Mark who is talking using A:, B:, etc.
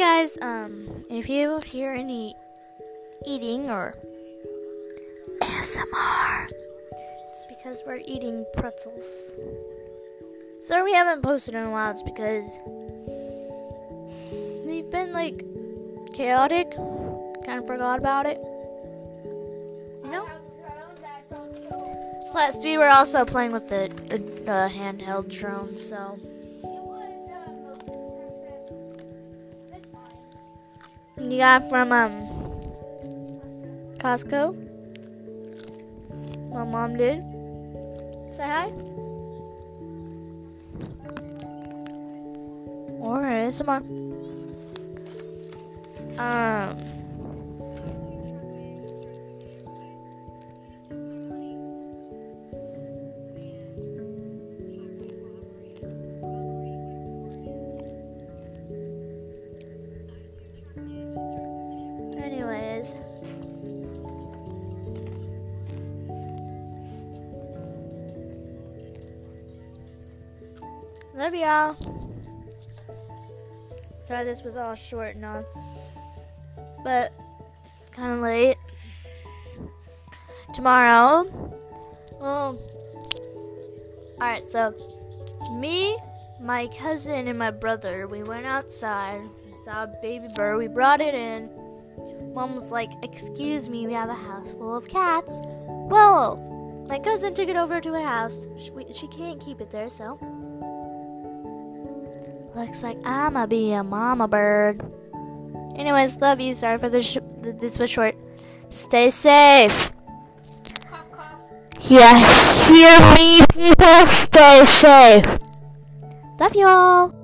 A: guys, um, if you hear any eating or ASMR, it's because we're eating pretzels. So we haven't posted in a while, it's because they've been like chaotic. Kind of forgot about it. You know? Plus, we were also playing with the uh, handheld drone, so. You got from um Costco. My mom did. Say hi. Or ASMR. Um. Love y'all. Sorry this was all short and all. But kind of late. Tomorrow. Well, alright, so me, my cousin, and my brother, we went outside. We saw a baby bird. We brought it in. Mom was like, Excuse me, we have a house full of cats. Well, my cousin took it over to her house. She, we, she can't keep it there, so. Looks like I'ma be a mama bird. Anyways, love you. Sorry for this. Sh- this was short. Stay safe.
B: Cough, cough.
A: Yeah, hear me, people. Stay safe. Love y'all.